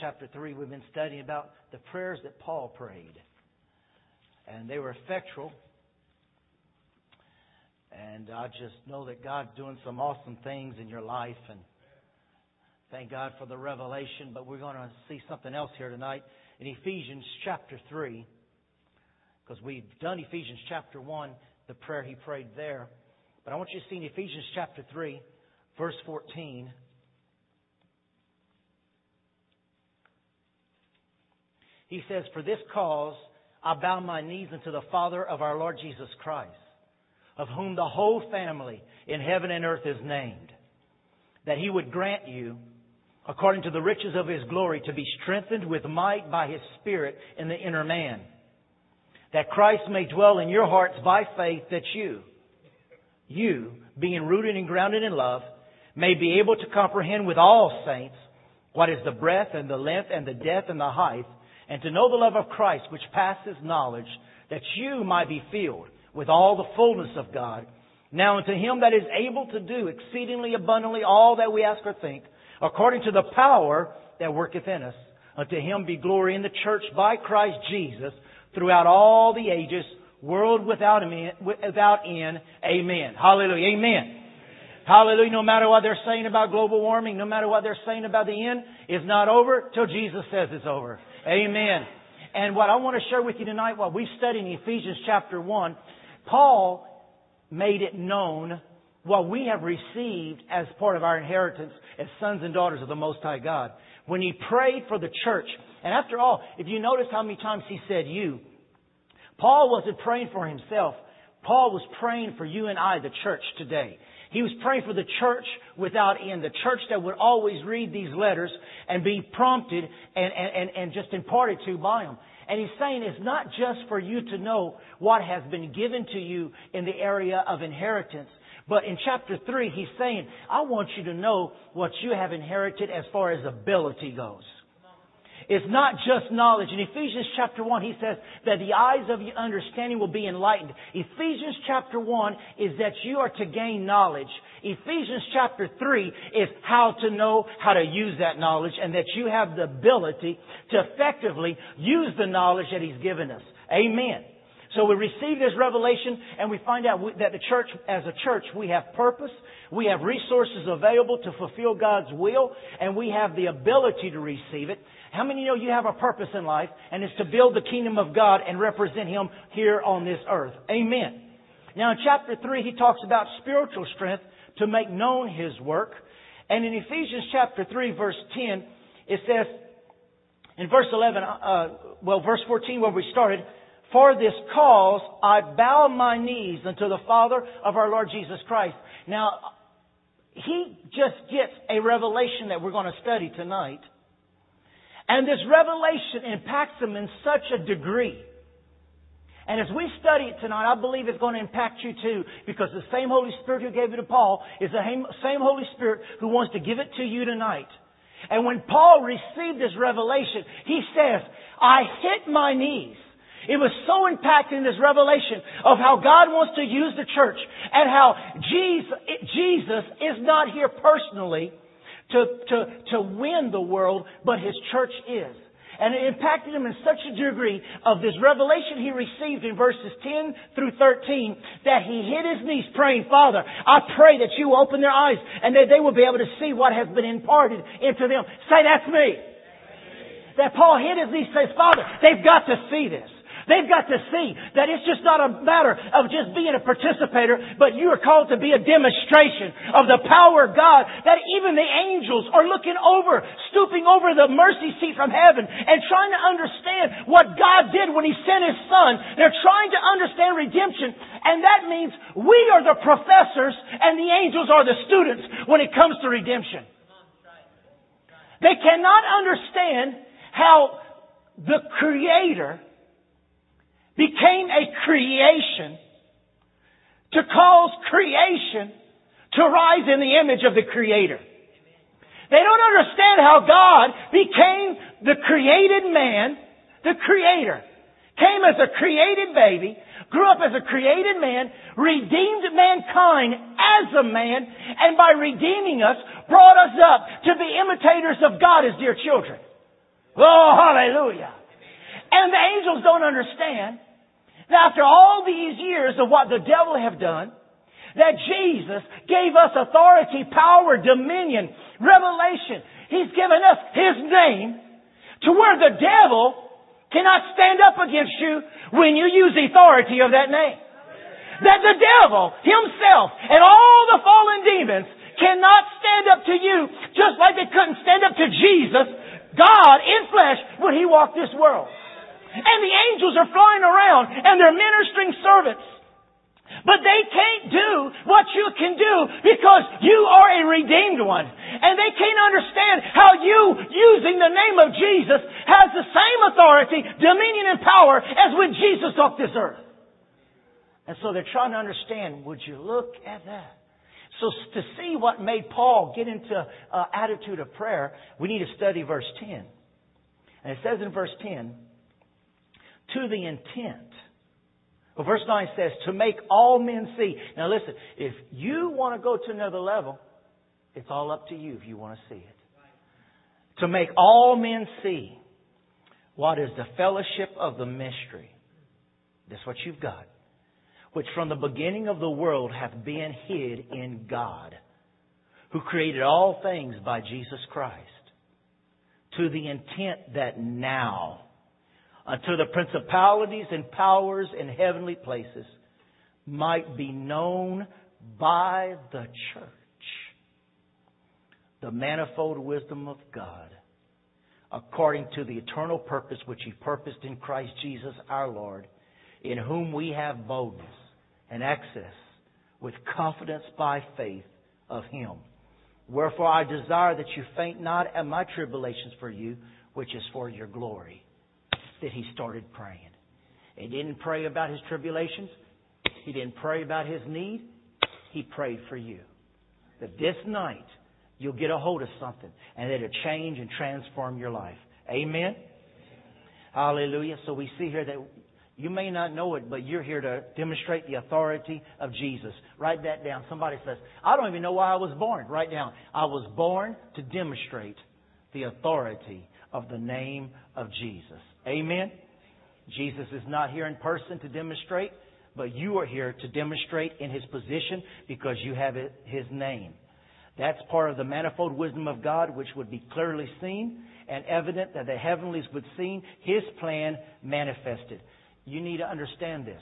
chapter 3, we've been studying about the prayers that Paul prayed. And they were effectual. And I just know that God's doing some awesome things in your life. And thank God for the revelation. But we're going to see something else here tonight in Ephesians chapter 3. Because we've done Ephesians chapter 1, the prayer he prayed there. But I want you to see in Ephesians chapter 3, verse 14. He says, For this cause I bow my knees unto the Father of our Lord Jesus Christ, of whom the whole family in heaven and earth is named, that he would grant you, according to the riches of his glory, to be strengthened with might by his Spirit in the inner man, that Christ may dwell in your hearts by faith, that you, you, being rooted and grounded in love, may be able to comprehend with all saints what is the breadth and the length and the depth and the height and to know the love of Christ which passes knowledge, that you might be filled with all the fullness of God. Now unto him that is able to do exceedingly abundantly all that we ask or think, according to the power that worketh in us, unto him be glory in the church by Christ Jesus throughout all the ages, world without end. Amen. Hallelujah. Amen. Hallelujah. No matter what they're saying about global warming, no matter what they're saying about the end, it's not over till Jesus says it's over. Amen. And what I want to share with you tonight while we study in Ephesians chapter 1, Paul made it known what we have received as part of our inheritance as sons and daughters of the Most High God. When he prayed for the church, and after all, if you notice how many times he said you, Paul wasn't praying for himself. Paul was praying for you and I, the church today. He was praying for the church without end, the church that would always read these letters and be prompted and, and, and just imparted to by them. And he's saying it's not just for you to know what has been given to you in the area of inheritance, but in chapter 3, he's saying, I want you to know what you have inherited as far as ability goes. It's not just knowledge. In Ephesians chapter 1, he says that the eyes of your understanding will be enlightened. Ephesians chapter 1 is that you are to gain knowledge. Ephesians chapter 3 is how to know how to use that knowledge and that you have the ability to effectively use the knowledge that he's given us. Amen. So we receive this revelation and we find out that the church, as a church, we have purpose, we have resources available to fulfill God's will, and we have the ability to receive it. How many know you have a purpose in life and it's to build the kingdom of God and represent Him here on this earth? Amen. Now in chapter 3, he talks about spiritual strength to make known His work. And in Ephesians chapter 3 verse 10, it says, in verse 11, uh, well, verse 14 where we started, for this cause I bow my knees unto the Father of our Lord Jesus Christ. Now, he just gets a revelation that we're going to study tonight. And this revelation impacts them in such a degree. And as we study it tonight, I believe it's going to impact you too, because the same Holy Spirit who gave it to Paul is the same Holy Spirit who wants to give it to you tonight. And when Paul received this revelation, he says, I hit my knees. It was so impacting this revelation of how God wants to use the church and how Jesus, Jesus is not here personally to, to, to win the world, but his church is. And it impacted him in such a degree of this revelation he received in verses 10 through 13 that he hit his knees praying, Father, I pray that you open their eyes and that they will be able to see what has been imparted into them. Say, that's me. That Paul hit his knees says, Father, they've got to see this. They've got to see that it's just not a matter of just being a participator, but you are called to be a demonstration of the power of God that even the angels are looking over, stooping over the mercy seat from heaven and trying to understand what God did when He sent His Son. They're trying to understand redemption and that means we are the professors and the angels are the students when it comes to redemption. They cannot understand how the Creator became a creation to cause creation to rise in the image of the Creator. They don't understand how God became the created man, the Creator, came as a created baby, grew up as a created man, redeemed mankind as a man, and by redeeming us, brought us up to be imitators of God as dear children. Oh, hallelujah. And the angels don't understand that after all these years of what the devil have done, that Jesus gave us authority, power, dominion, revelation. He's given us His name to where the devil cannot stand up against you when you use the authority of that name. That the devil himself and all the fallen demons cannot stand up to you just like they couldn't stand up to Jesus, God in flesh, when He walked this world. And the angels are flying around and they're ministering servants. But they can't do what you can do because you are a redeemed one. And they can't understand how you, using the name of Jesus, has the same authority, dominion, and power as when Jesus walked this earth. And so they're trying to understand, would you look at that? So to see what made Paul get into uh, attitude of prayer, we need to study verse 10. And it says in verse 10, to the intent. Well, verse 9 says, to make all men see. Now listen, if you want to go to another level, it's all up to you if you want to see it. To make all men see what is the fellowship of the mystery. That's what you've got. Which from the beginning of the world hath been hid in God, who created all things by Jesus Christ, to the intent that now, unto the principalities and powers in heavenly places might be known by the church the manifold wisdom of God according to the eternal purpose which he purposed in Christ Jesus our Lord in whom we have boldness and access with confidence by faith of him. Wherefore I desire that you faint not at my tribulations for you which is for your glory that he started praying. He didn't pray about his tribulations. He didn't pray about his need. He prayed for you. That this night you'll get a hold of something and that it'll change and transform your life. Amen? Hallelujah. So we see here that you may not know it, but you're here to demonstrate the authority of Jesus. Write that down. Somebody says, I don't even know why I was born. Write down, I was born to demonstrate the authority of the name of Jesus. Amen. Jesus is not here in person to demonstrate, but you are here to demonstrate in his position because you have his name. That's part of the manifold wisdom of God, which would be clearly seen and evident that the heavenlies would see his plan manifested. You need to understand this.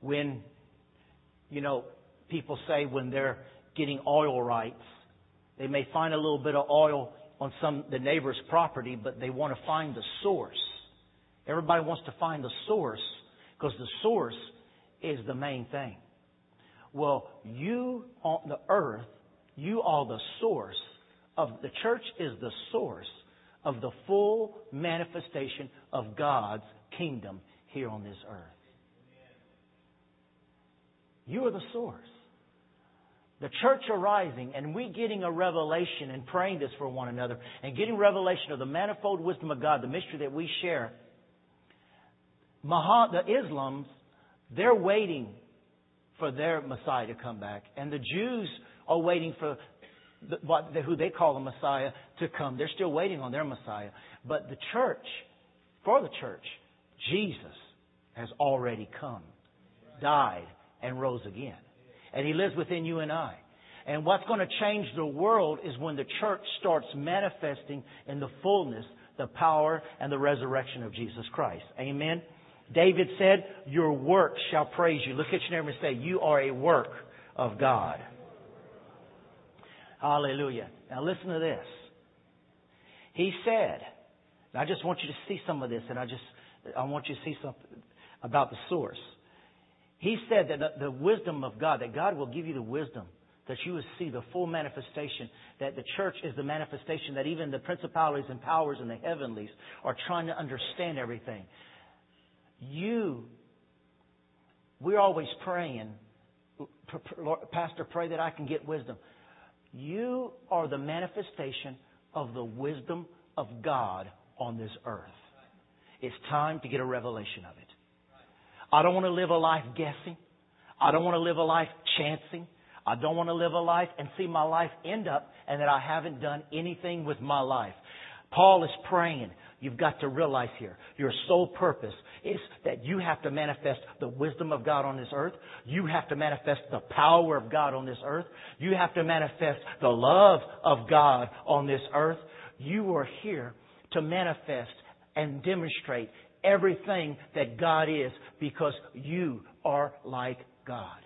When, you know, people say when they're getting oil rights, they may find a little bit of oil on some the neighbor's property, but they want to find the source. Everybody wants to find the source because the source is the main thing. Well, you on the earth, you are the source of the church is the source of the full manifestation of God's kingdom here on this earth. You are the source the church arising and we getting a revelation and praying this for one another and getting revelation of the manifold wisdom of God, the mystery that we share. Maha, the Islams, they're waiting for their Messiah to come back, and the Jews are waiting for the, what, who they call the Messiah to come. They're still waiting on their Messiah, but the church, for the church, Jesus has already come, died, and rose again. And He lives within you and I. And what's going to change the world is when the church starts manifesting in the fullness the power and the resurrection of Jesus Christ. Amen. David said, Your work shall praise you. Look at your neighbor and say, You are a work of God. Hallelujah. Now listen to this. He said, I just want you to see some of this, and I just I want you to see something about the source. He said that the wisdom of God, that God will give you the wisdom that you will see the full manifestation, that the church is the manifestation, that even the principalities and powers in the heavenlies are trying to understand everything. You, we're always praying, Pastor, pray that I can get wisdom. You are the manifestation of the wisdom of God on this earth. It's time to get a revelation of it. I don't want to live a life guessing. I don't want to live a life chancing. I don't want to live a life and see my life end up and that I haven't done anything with my life. Paul is praying. You've got to realize here, your sole purpose is that you have to manifest the wisdom of God on this earth. You have to manifest the power of God on this earth. You have to manifest the love of God on this earth. You are here to manifest and demonstrate everything that God is because you are like God.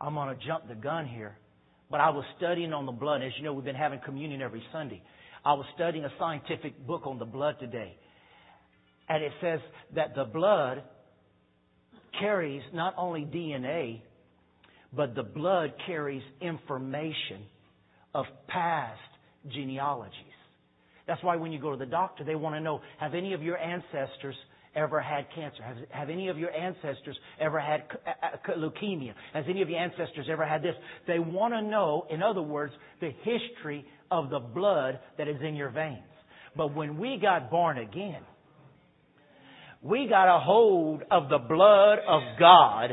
I'm going to jump the gun here, but I was studying on the blood. As you know, we've been having communion every Sunday. I was studying a scientific book on the blood today. And it says that the blood carries not only DNA, but the blood carries information of past genealogies. That's why when you go to the doctor, they want to know have any of your ancestors ever had cancer? Have, have any of your ancestors ever had leukemia? Has any of your ancestors ever had this? They want to know, in other words, the history of the blood that is in your veins. But when we got born again, we got a hold of the blood of God.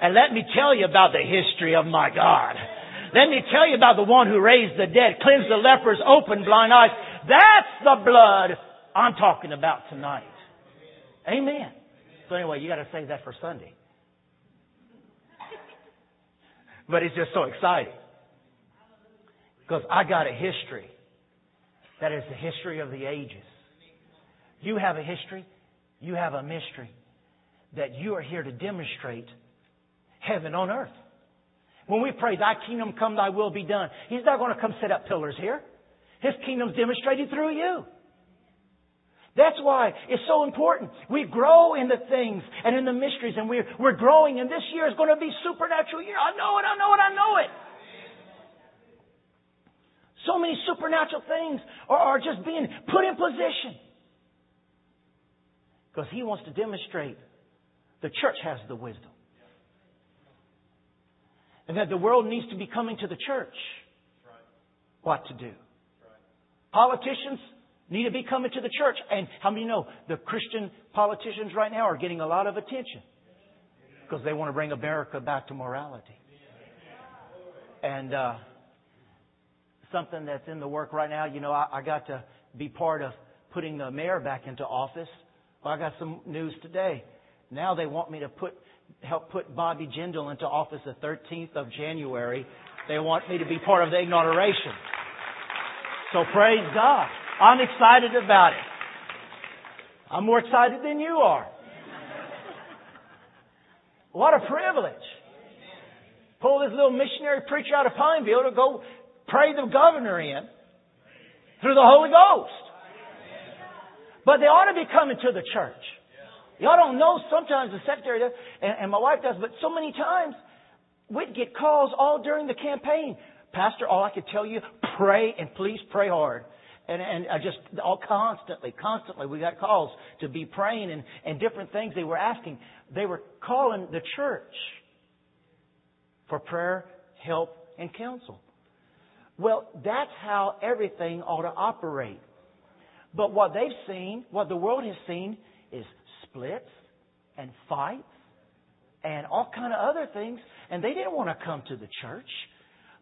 And let me tell you about the history of my God. Let me tell you about the one who raised the dead, cleansed the lepers, opened blind eyes. That's the blood I'm talking about tonight. Amen. So anyway, you got to save that for Sunday. But it's just so exciting. Because I got a history that is the history of the ages. You have a history, you have a mystery that you are here to demonstrate heaven on earth. When we pray, Thy kingdom come, Thy will be done, He's not going to come set up pillars here. His kingdom's demonstrated through you. That's why it's so important. We grow in the things and in the mysteries, and we're, we're growing, and this year is going to be supernatural year. I know it, I know it, I know it. So many supernatural things are, are just being put in position. Because he wants to demonstrate the church has the wisdom. And that the world needs to be coming to the church. What to do. Politicians need to be coming to the church. And how many know the Christian politicians right now are getting a lot of attention? Because they want to bring America back to morality. And uh, something that's in the work right now, you know, I, I got to be part of putting the mayor back into office. Well, I got some news today. Now they want me to put help put Bobby Jindal into office the 13th of January. They want me to be part of the inauguration. So praise God. I'm excited about it. I'm more excited than you are. What a privilege. Pull this little missionary preacher out of Pineville to go pray the governor in through the Holy Ghost. But they ought to be coming to the church. Y'all don't know sometimes the secretary does, and, and my wife does, but so many times we'd get calls all during the campaign. Pastor, all I could tell you, pray and please pray hard. And, and I just, all constantly, constantly, we got calls to be praying and, and different things they were asking. They were calling the church for prayer, help, and counsel. Well, that's how everything ought to operate. But what they've seen, what the world has seen, splits and fights and all kind of other things. And they didn't want to come to the church.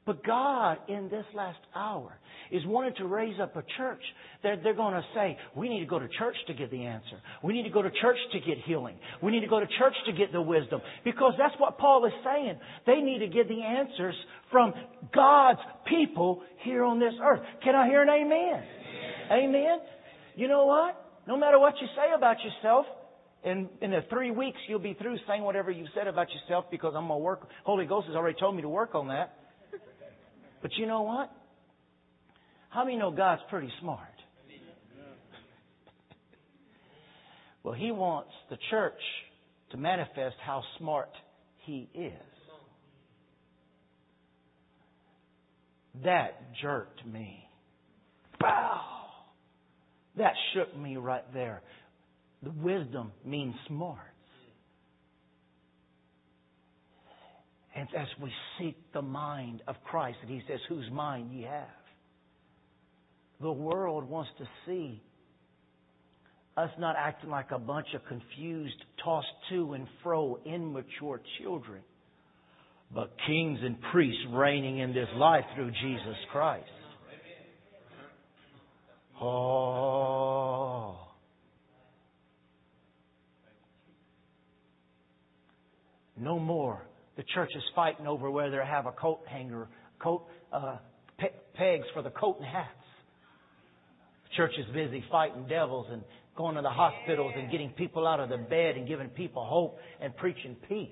But God, in this last hour, is wanting to raise up a church. They're, they're going to say, we need to go to church to get the answer. We need to go to church to get healing. We need to go to church to get the wisdom. Because that's what Paul is saying. They need to get the answers from God's people here on this earth. Can I hear an amen? Amen. amen? You know what? No matter what you say about yourself, in, in the three weeks you'll be through saying whatever you said about yourself because I'm going to work. Holy Ghost has already told me to work on that. But you know what? How many know God's pretty smart? well, He wants the church to manifest how smart He is. That jerked me. Wow! That shook me right there. The wisdom means smart. And as we seek the mind of Christ, and He says, Whose mind ye have? The world wants to see us not acting like a bunch of confused, tossed to and fro, immature children, but kings and priests reigning in this life through Jesus Christ. Oh. No more. The church is fighting over whether to have a coat hanger, coat uh, pe- pegs for the coat and hats. The church is busy fighting devils and going to the hospitals and getting people out of the bed and giving people hope and preaching peace.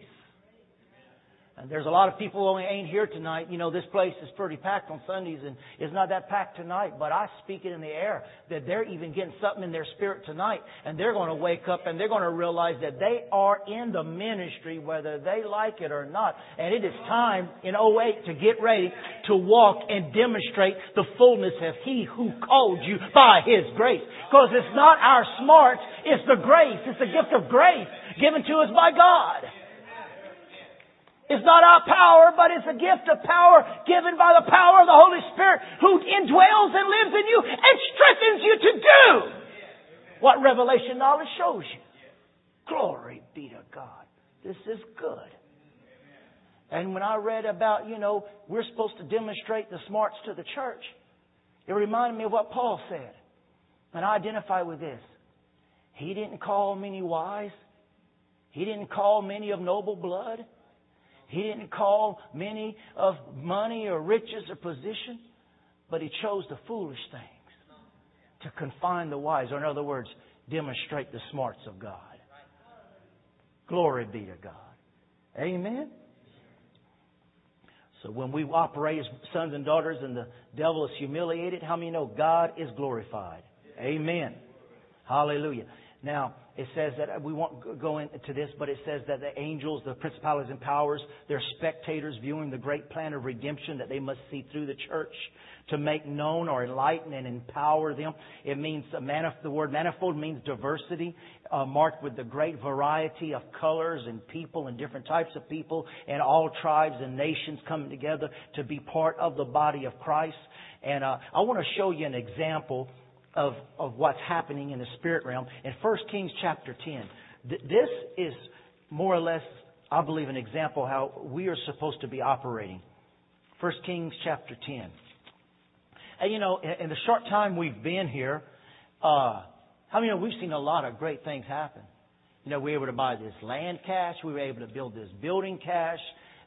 And there's a lot of people who ain't here tonight. You know, this place is pretty packed on Sundays and it's not that packed tonight, but I speak it in the air that they're even getting something in their spirit tonight and they're going to wake up and they're going to realize that they are in the ministry whether they like it or not. And it is time in 08 to get ready to walk and demonstrate the fullness of He who called you by His grace. Because it's not our smarts, it's the grace. It's the gift of grace given to us by God. It's not our power, but it's a gift of power given by the power of the Holy Spirit who indwells and lives in you and strengthens you to do what revelation knowledge shows you. Glory be to God. This is good. And when I read about, you know, we're supposed to demonstrate the smarts to the church, it reminded me of what Paul said. And I identify with this. He didn't call many wise. He didn't call many of noble blood. He didn't call many of money or riches or position, but he chose the foolish things to confine the wise, or in other words, demonstrate the smarts of God. Glory be to God. Amen. So when we operate as sons and daughters and the devil is humiliated, how many know God is glorified? Amen. Hallelujah. Now, it says that we won't go into this, but it says that the angels, the principalities and powers, they're spectators viewing the great plan of redemption that they must see through the church to make known or enlighten and empower them. It means manif- the word manifold means diversity, uh, marked with the great variety of colors and people and different types of people and all tribes and nations coming together to be part of the body of Christ. And uh, I want to show you an example of, of what's happening in the spirit realm in 1 Kings chapter 10. Th- this is more or less, I believe, an example how we are supposed to be operating. 1 Kings chapter 10. And you know, in, in the short time we've been here, uh, how many know we've seen a lot of great things happen? You know, we were able to buy this land cash. We were able to build this building cash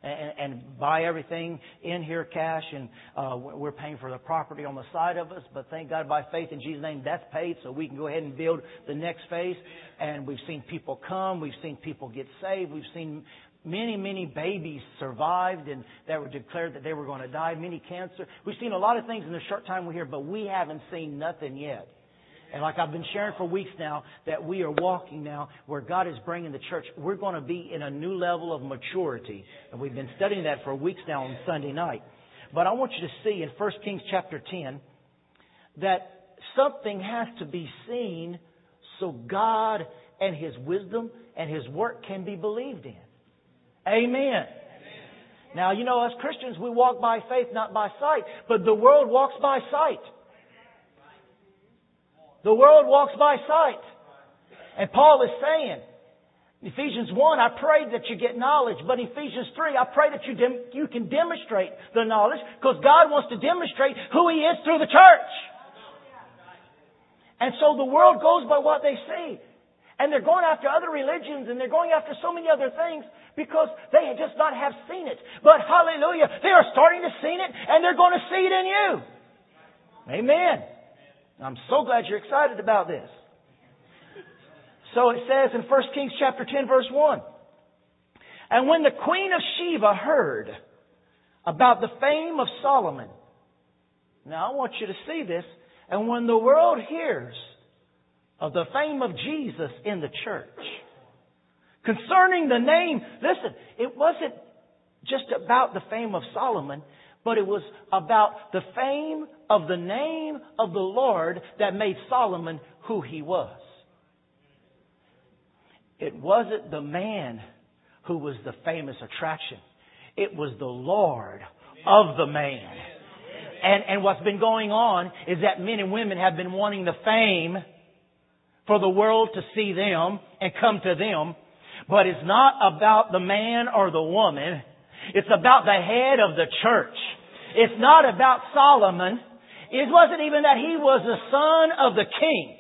and, and buy everything in here cash, and uh, we're paying for the property on the side of us. But thank God, by faith in Jesus' name, that's paid, so we can go ahead and build the next phase. And we've seen people come, we've seen people get saved, we've seen many, many babies survived and that were declared that they were going to die, many cancer. We've seen a lot of things in the short time we're here, but we haven't seen nothing yet. And like I've been sharing for weeks now, that we are walking now where God is bringing the church. We're going to be in a new level of maturity. And we've been studying that for weeks now on Sunday night. But I want you to see in 1 Kings chapter 10 that something has to be seen so God and His wisdom and His work can be believed in. Amen. Now, you know, as Christians, we walk by faith, not by sight. But the world walks by sight. The world walks by sight. And Paul is saying, Ephesians 1, I pray that you get knowledge, but Ephesians 3, I pray that you, dem- you can demonstrate the knowledge because God wants to demonstrate who He is through the church. And so the world goes by what they see. And they're going after other religions and they're going after so many other things because they just not have seen it. But hallelujah, they are starting to see it and they're going to see it in you. Amen. I'm so glad you're excited about this. So it says in 1 Kings chapter 10 verse 1. And when the queen of Sheba heard about the fame of Solomon, now I want you to see this, and when the world hears of the fame of Jesus in the church, concerning the name, listen, it wasn't just about the fame of Solomon, but it was about the fame of the name of the Lord that made Solomon who he was. It wasn't the man who was the famous attraction. It was the Lord of the man. And, and what's been going on is that men and women have been wanting the fame for the world to see them and come to them. But it's not about the man or the woman. It's about the head of the church. It's not about Solomon. It wasn't even that he was the son of the king.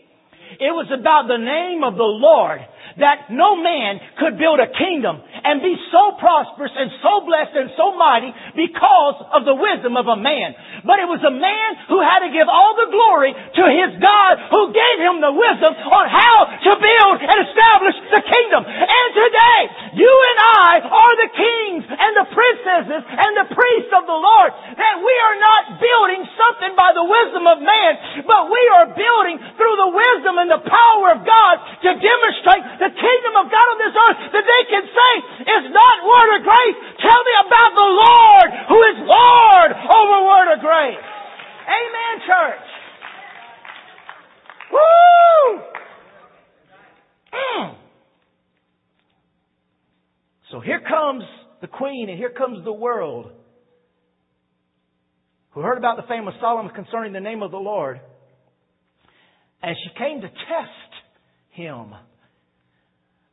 It was about the name of the Lord that no man could build a kingdom and be so prosperous and so blessed and so mighty because of the wisdom of a man. But it was a man who had to give all the glory to his God who gave him the wisdom on how to build and establish the kingdom. And today, you and I are the kings and the princesses and the priests of the Lord. That we are not building something by the wisdom of man, but we are building through the wisdom and the power of God to demonstrate the kingdom of God on this earth that they can say, it's not word of grace. Tell me about the Lord who is Lord over word of grace. Amen, church. Woo! Mm. So here comes the queen and here comes the world who heard about the fame of Solomon concerning the name of the Lord. And she came to test him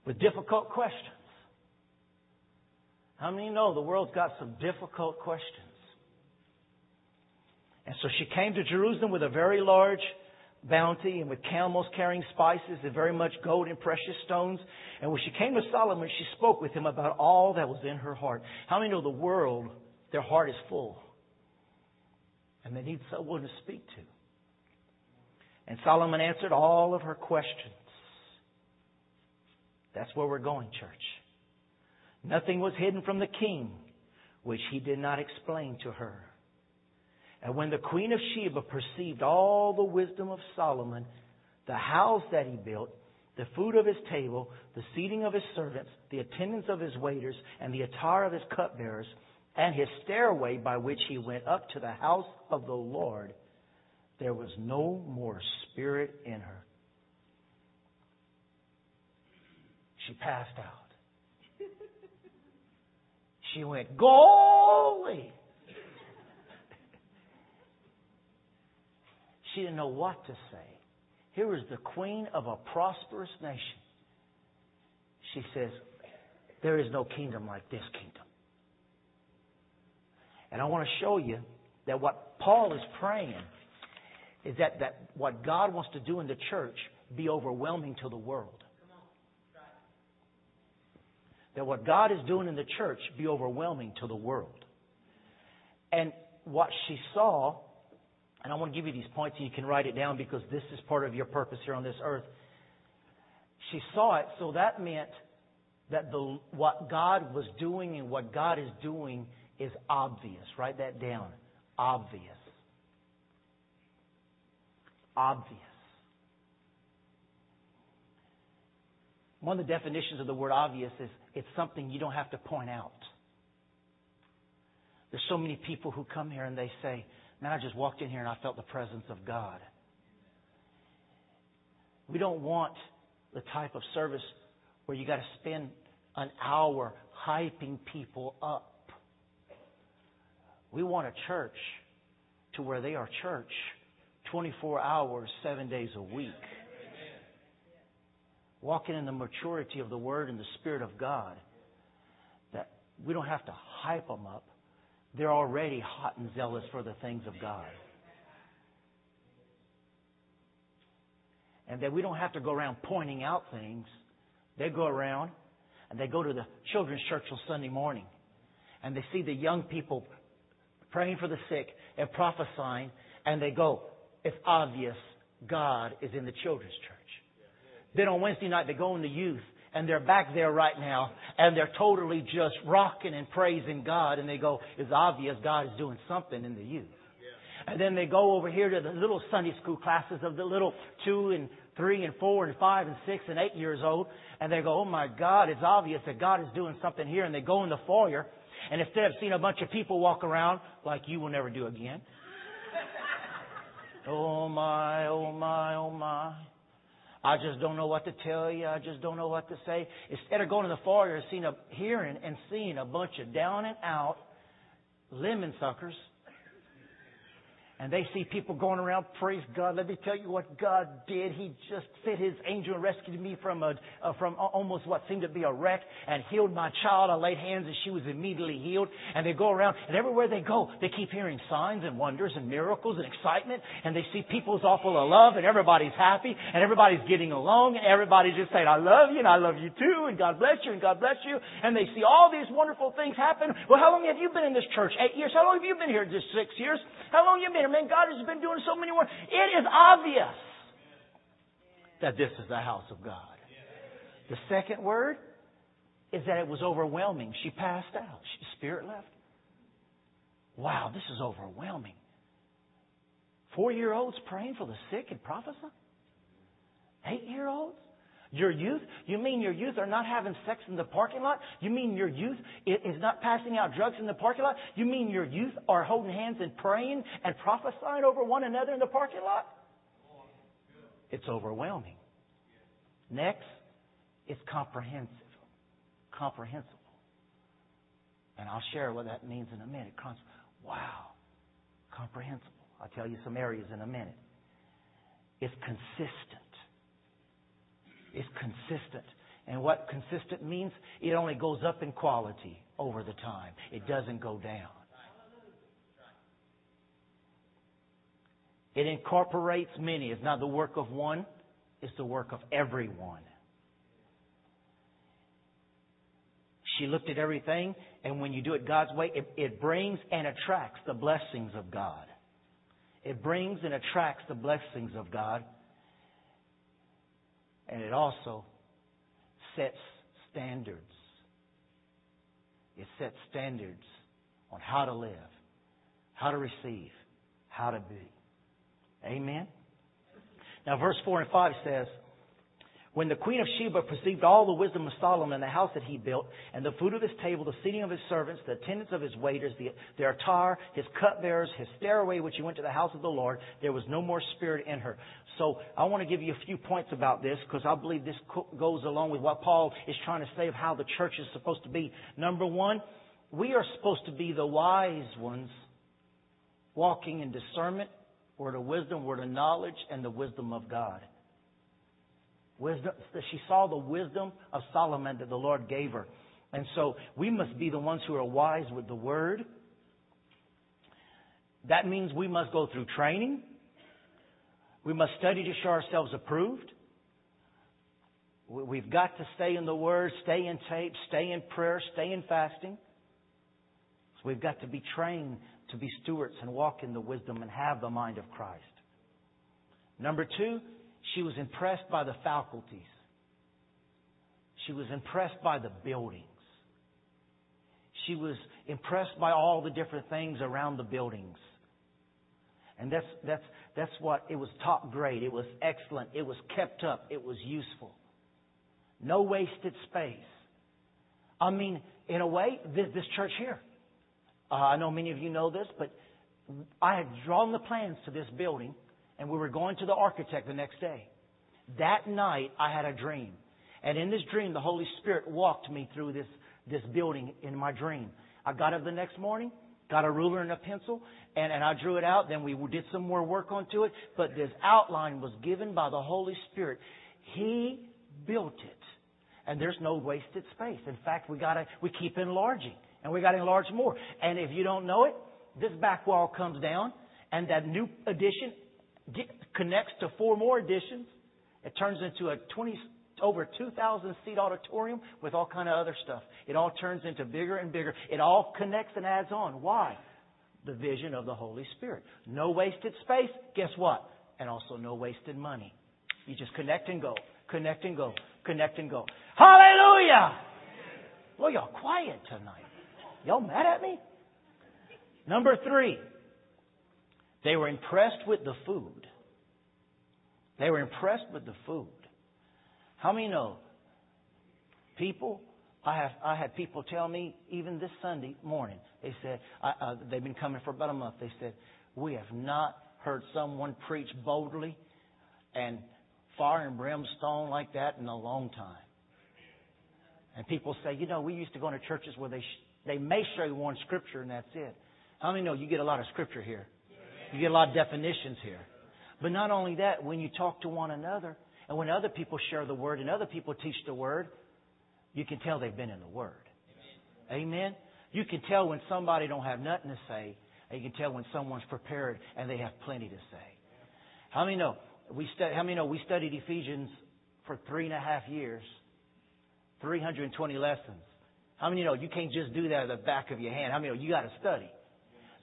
with difficult questions. How many know the world's got some difficult questions? And so she came to Jerusalem with a very large bounty and with camels carrying spices and very much gold and precious stones. And when she came to Solomon, she spoke with him about all that was in her heart. How many know the world, their heart is full? And they need someone to speak to. And Solomon answered all of her questions. That's where we're going, church. Nothing was hidden from the king, which he did not explain to her. And when the queen of Sheba perceived all the wisdom of Solomon, the house that he built, the food of his table, the seating of his servants, the attendance of his waiters, and the attire of his cupbearers, and his stairway by which he went up to the house of the Lord, there was no more spirit in her. She passed out. She went, Golly! She didn't know what to say. Here was the queen of a prosperous nation. She says, There is no kingdom like this kingdom. And I want to show you that what Paul is praying is that, that what God wants to do in the church be overwhelming to the world. That what God is doing in the church be overwhelming to the world. And what she saw and I want to give you these points and you can write it down because this is part of your purpose here on this earth. She saw it, so that meant that the, what God was doing and what God is doing is obvious. Write that down. Obvious. Obvious. One of the definitions of the word obvious is it's something you don't have to point out. There's so many people who come here and they say, Man, I just walked in here and I felt the presence of God. We don't want the type of service where you got to spend an hour hyping people up. We want a church to where they are church 24 hours, seven days a week. Walking in the maturity of the Word and the Spirit of God. That we don't have to hype them up. They're already hot and zealous for the things of God. And that we don't have to go around pointing out things. They go around and they go to the children's church on Sunday morning and they see the young people praying for the sick and prophesying and they go, it's obvious God is in the children's church. Then on Wednesday night they go in the youth and they're back there right now and they're totally just rocking and praising God and they go, it's obvious God is doing something in the youth. And then they go over here to the little Sunday school classes of the little two and three and four and five and six and eight years old. And they go, oh my God, it's obvious that God is doing something here. And they go in the foyer. And instead of seeing a bunch of people walk around like you will never do again. oh my, oh my, oh my. I just don't know what to tell you. I just don't know what to say. Instead of going to the foyer and seeing a, hearing and seeing a bunch of down and out lemon suckers, and they see people going around, praise God. Let me tell you what God did. He just sent His angel and rescued me from a, uh, from almost what seemed to be a wreck and healed my child. I laid hands and she was immediately healed. And they go around and everywhere they go, they keep hearing signs and wonders and miracles and excitement. And they see people's all full of love and everybody's happy and everybody's getting along and everybody's just saying, I love you and I love you too and God bless you and God bless you. And they see all these wonderful things happen. Well, how long have you been in this church? Eight years. How long have you been here? Just six years. How long have you been? Man, God has been doing so many works. It is obvious that this is the house of God. The second word is that it was overwhelming. She passed out. She, spirit left. Wow, this is overwhelming. Four year olds praying for the sick and prophesying? Eight year olds? Your youth? You mean your youth are not having sex in the parking lot? You mean your youth is not passing out drugs in the parking lot? You mean your youth are holding hands and praying and prophesying over one another in the parking lot? It's overwhelming. Next, it's comprehensive. Comprehensible. And I'll share what that means in a minute. Wow. Comprehensible. I'll tell you some areas in a minute. It's consistent is consistent. And what consistent means, it only goes up in quality over the time. It doesn't go down. It incorporates many. It's not the work of one, it's the work of everyone. She looked at everything, and when you do it God's way, it, it brings and attracts the blessings of God. It brings and attracts the blessings of God. And it also sets standards. It sets standards on how to live, how to receive, how to be. Amen? Now, verse 4 and 5 says, when the queen of Sheba perceived all the wisdom of Solomon and the house that he built, and the food of his table, the seating of his servants, the attendance of his waiters, the, the attar, his cupbearers, his stairway which he went to the house of the Lord, there was no more spirit in her. So I want to give you a few points about this because I believe this goes along with what Paul is trying to say of how the church is supposed to be. Number one, we are supposed to be the wise ones walking in discernment, word of wisdom, word of knowledge, and the wisdom of God. Wisdom, she saw the wisdom of Solomon that the Lord gave her. And so we must be the ones who are wise with the word. That means we must go through training. We must study to show ourselves approved. We've got to stay in the Word, stay in tape, stay in prayer, stay in fasting. So we've got to be trained to be stewards and walk in the wisdom and have the mind of Christ. Number two, she was impressed by the faculties. She was impressed by the buildings. She was impressed by all the different things around the buildings. And that's, that's, that's what it was top grade. It was excellent. It was kept up. It was useful. No wasted space. I mean, in a way, this, this church here. Uh, I know many of you know this, but I had drawn the plans to this building and we were going to the architect the next day. That night, I had a dream. And in this dream, the Holy Spirit walked me through this, this building in my dream. I got up the next morning, got a ruler and a pencil, and, and I drew it out. Then we did some more work onto it. But this outline was given by the Holy Spirit. He built it. And there's no wasted space. In fact, we gotta, we keep enlarging. And we gotta enlarge more. And if you don't know it, this back wall comes down, and that new addition get, connects to four more additions. It turns into a 20, over 2,000 seat auditorium with all kind of other stuff. It all turns into bigger and bigger. It all connects and adds on. Why? The vision of the Holy Spirit. No wasted space. Guess what? And also no wasted money. You just connect and go, connect and go, connect and go. Hallelujah! Well, y'all quiet tonight. Y'all mad at me? Number three, they were impressed with the food. They were impressed with the food. How many know? People, I have I had people tell me even this Sunday morning. They said I, uh, they've been coming for about a month. They said we have not heard someone preach boldly and fire and brimstone like that in a long time. And people say, you know, we used to go into churches where they sh- they may show you one scripture and that's it. How many know you get a lot of scripture here? You get a lot of definitions here. But not only that, when you talk to one another, and when other people share the Word and other people teach the Word, you can tell they've been in the Word. Amen? You can tell when somebody don't have nothing to say, and you can tell when someone's prepared and they have plenty to say. How many know we stu- how many know we studied Ephesians for three and a half years, 320 lessons. How many know you can't just do that at the back of your hand? How many know you got to study?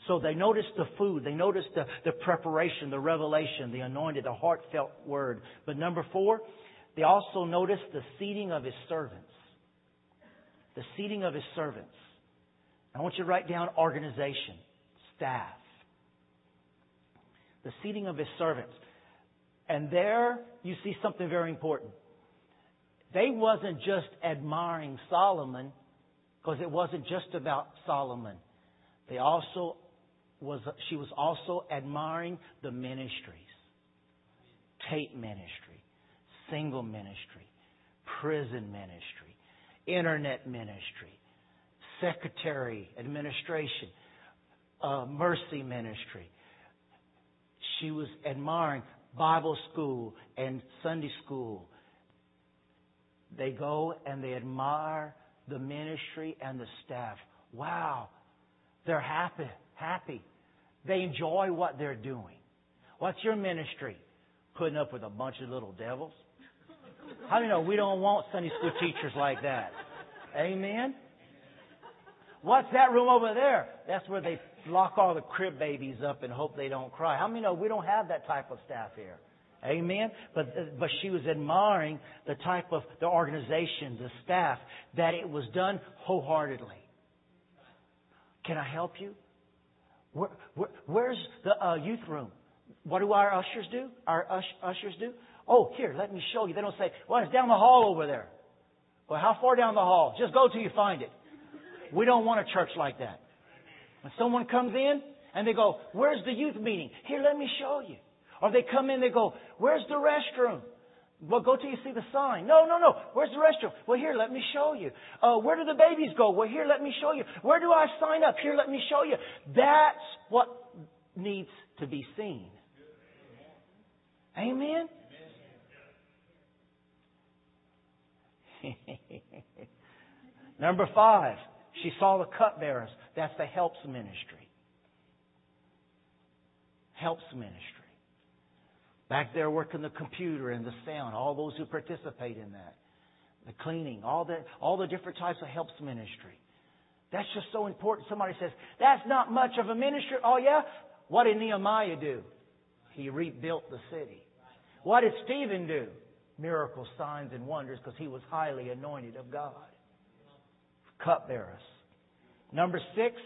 So they noticed the food, they noticed the, the preparation, the revelation, the anointed, the heartfelt word. But number four, they also noticed the seating of his servants. The seating of his servants. I want you to write down organization, staff. The seating of his servants. And there you see something very important. They wasn't just admiring Solomon because it wasn't just about Solomon. They also was she was also admiring the ministries. Tape ministry, single ministry, prison ministry, internet ministry, secretary, administration, uh, mercy ministry. She was admiring Bible school and Sunday school. They go and they admire the ministry and the staff. Wow, they're happy, happy. They enjoy what they're doing. What's your ministry? Putting up with a bunch of little devils? How do you know we don't want Sunday school teachers like that? Amen? What's that room over there? That's where they lock all the crib babies up and hope they don't cry. How many know we don't have that type of staff here? Amen. But uh, but she was admiring the type of the organization, the staff, that it was done wholeheartedly. Can I help you? Where, where, where's the uh, youth room? What do our ushers do? Our ush- ushers do? Oh, here, let me show you. They don't say, well, it's down the hall over there. Well, how far down the hall? Just go till you find it. We don't want a church like that. When someone comes in and they go, where's the youth meeting? Here, let me show you. Or they come in, they go, where's the restroom? Well, go till you see the sign. No, no, no. Where's the restroom? Well, here, let me show you. Uh, where do the babies go? Well, here, let me show you. Where do I sign up? Here, let me show you. That's what needs to be seen. Amen? Number five, she saw the cupbearers. That's the helps ministry. Helps ministry. Back there working the computer and the sound, all those who participate in that. The cleaning, all the, all the different types of helps ministry. That's just so important. Somebody says, that's not much of a ministry. Oh yeah? What did Nehemiah do? He rebuilt the city. What did Stephen do? Miracles, signs, and wonders because he was highly anointed of God. Cupbearers. Number six,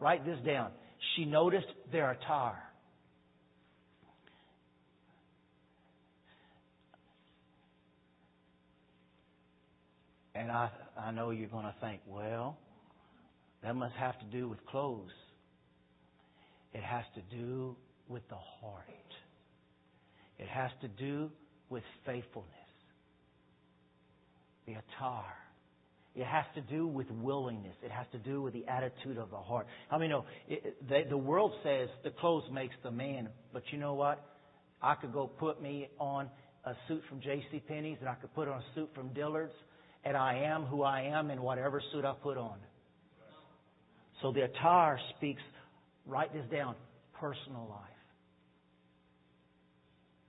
write this down. She noticed their attire. And I, I know you're going to think, well, that must have to do with clothes. It has to do with the heart. It has to do with faithfulness. The attire. It has to do with willingness. It has to do with the attitude of the heart. I mean, know, it, the, the world says the clothes makes the man, but you know what? I could go put me on a suit from J.C. Penney's, and I could put on a suit from Dillard's, and I am who I am in whatever suit I put on. So the attire speaks. Write this down: personal life,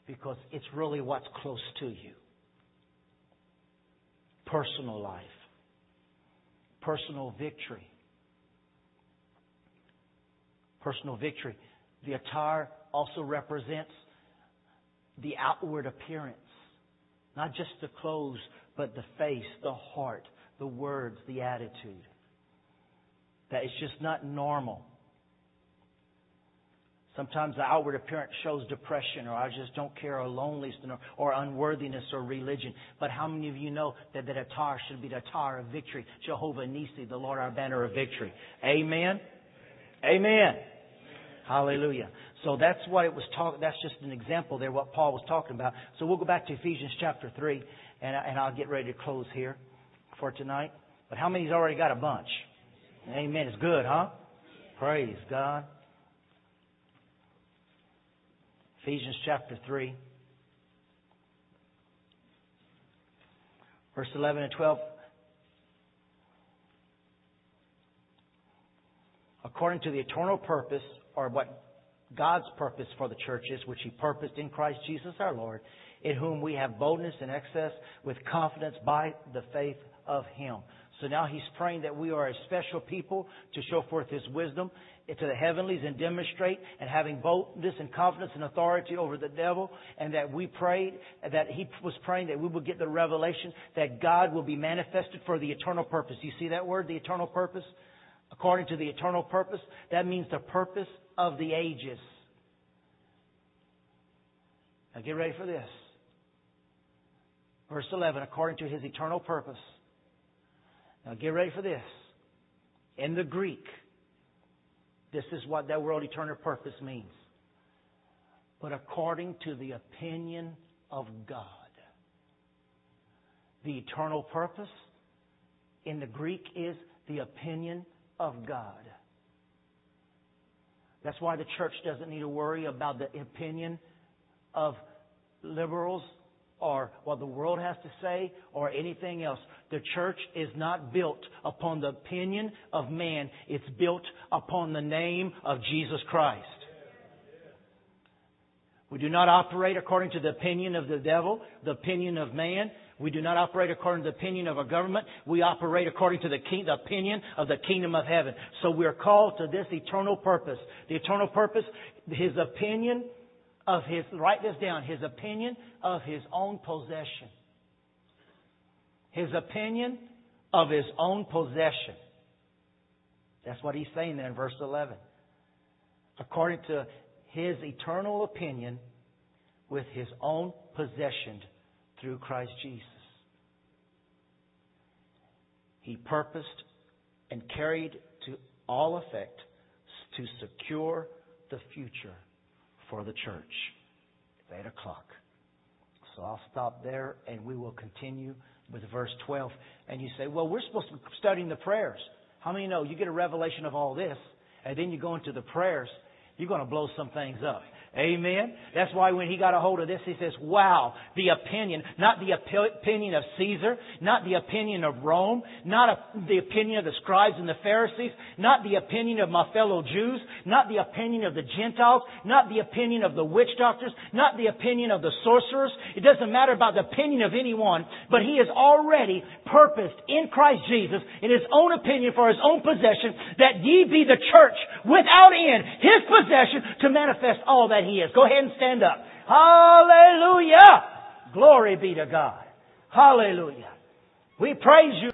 because it's really what's close to you. Personal life personal victory. Personal victory. The attire also represents the outward appearance, not just the clothes, but the face, the heart, the words, the attitude. That it's just not normal. Sometimes the outward appearance shows depression or I just don't care or loneliness or, or unworthiness or religion. But how many of you know that the attire should be the attire of victory? Jehovah Nisi, the Lord our banner of victory. Amen. Amen. Hallelujah. So that's what it was talking. That's just an example there, what Paul was talking about. So we'll go back to Ephesians chapter three, and, and I'll get ready to close here for tonight. But how many's already got a bunch? Amen. It's good, huh? Praise God. Ephesians chapter 3, verse 11 and 12. According to the eternal purpose, or what God's purpose for the church is, which He purposed in Christ Jesus our Lord, in whom we have boldness and access with confidence by the faith of Him. So now He's praying that we are a special people to show forth His wisdom to the heavenlies and demonstrate and having boldness and confidence and authority over the devil and that we prayed that he was praying that we would get the revelation that God will be manifested for the eternal purpose. You see that word, the eternal purpose? According to the eternal purpose, that means the purpose of the ages. Now get ready for this. Verse 11, according to his eternal purpose. Now get ready for this. In the Greek, this is what that word eternal purpose means. But according to the opinion of God. The eternal purpose in the Greek is the opinion of God. That's why the church doesn't need to worry about the opinion of liberals or what the world has to say or anything else. The church is not built upon the opinion of man. It's built upon the name of Jesus Christ. We do not operate according to the opinion of the devil, the opinion of man. We do not operate according to the opinion of a government. We operate according to the, king, the opinion of the kingdom of heaven. So we're called to this eternal purpose. The eternal purpose, his opinion of his, write this down, his opinion of his own possession. His opinion of his own possession. That's what he's saying there in verse 11. According to his eternal opinion with his own possession through Christ Jesus. He purposed and carried to all effect to secure the future for the church. It's 8 o'clock. So I'll stop there and we will continue with verse 12. And you say, well, we're supposed to be studying the prayers. How many know you get a revelation of all this and then you go into the prayers, you're going to blow some things up. Amen. That's why when he got a hold of this, he says, wow, the opinion, not the opinion of Caesar, not the opinion of Rome, not a, the opinion of the scribes and the Pharisees, not the opinion of my fellow Jews, not the opinion of the Gentiles, not the opinion of the witch doctors, not the opinion of the sorcerers. It doesn't matter about the opinion of anyone, but he has already purposed in Christ Jesus, in his own opinion for his own possession, that ye be the church without end, his possession to manifest all that he is. Go ahead and stand up. Hallelujah! Glory be to God. Hallelujah. We praise you.